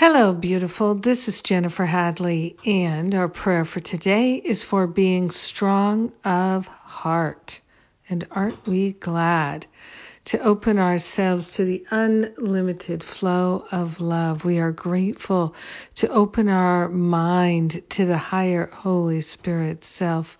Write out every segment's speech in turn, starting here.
Hello, beautiful. This is Jennifer Hadley, and our prayer for today is for being strong of heart. And aren't we glad to open ourselves to the unlimited flow of love? We are grateful to open our mind to the higher Holy Spirit self.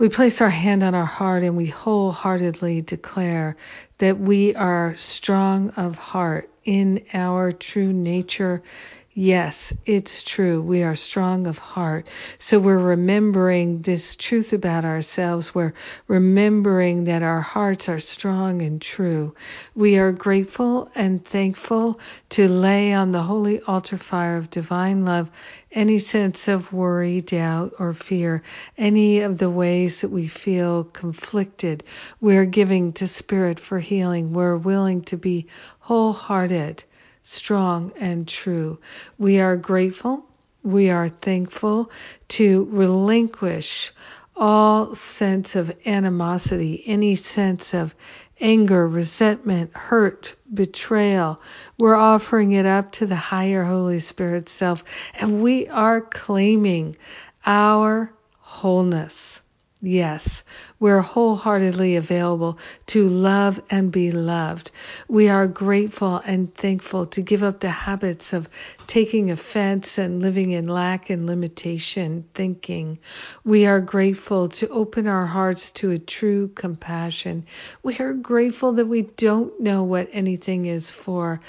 We place our hand on our heart and we wholeheartedly declare that we are strong of heart in our true nature. Yes, it's true. We are strong of heart. So we're remembering this truth about ourselves. We're remembering that our hearts are strong and true. We are grateful and thankful to lay on the holy altar fire of divine love any sense of worry, doubt, or fear, any of the ways that we feel conflicted. We're giving to Spirit for healing. We're willing to be wholehearted, strong, and true. We are grateful. We are thankful to relinquish all sense of animosity, any sense of anger, resentment, hurt, betrayal. We're offering it up to the higher Holy Spirit self, and we are claiming our wholeness. Yes, we're wholeheartedly available to love and be loved. We are grateful and thankful to give up the habits of taking offense and living in lack and limitation thinking. We are grateful to open our hearts to a true compassion. We are grateful that we don't know what anything is for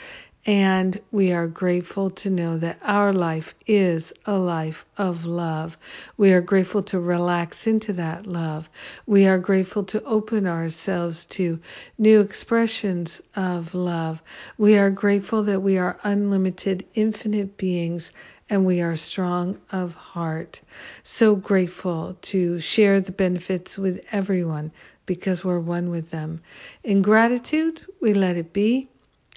and we are grateful to know that our life is a life of love. We are grateful to relax into that love. We are grateful to open ourselves to new expressions of love. We are grateful that we are unlimited, infinite beings and we are strong of heart. So grateful to share the benefits with everyone because we're one with them. In gratitude, we let it be.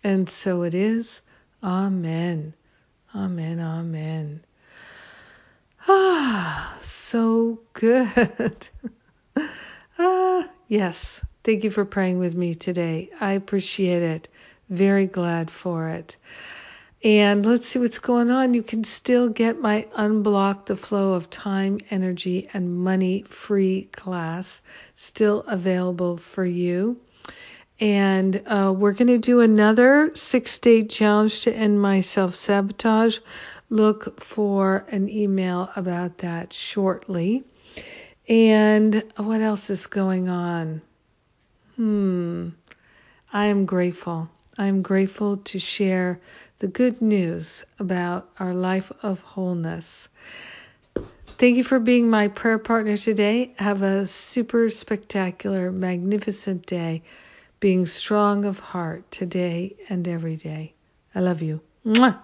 And so it is. Amen. Amen. Amen. Ah, so good. ah, yes. Thank you for praying with me today. I appreciate it. Very glad for it. And let's see what's going on. You can still get my Unblock the Flow of Time, Energy, and Money free class, still available for you. And uh, we're going to do another six day challenge to end my self sabotage. Look for an email about that shortly. And what else is going on? Hmm. I am grateful. I am grateful to share the good news about our life of wholeness. Thank you for being my prayer partner today. Have a super spectacular, magnificent day being strong of heart today and every day. I love you. Mwah.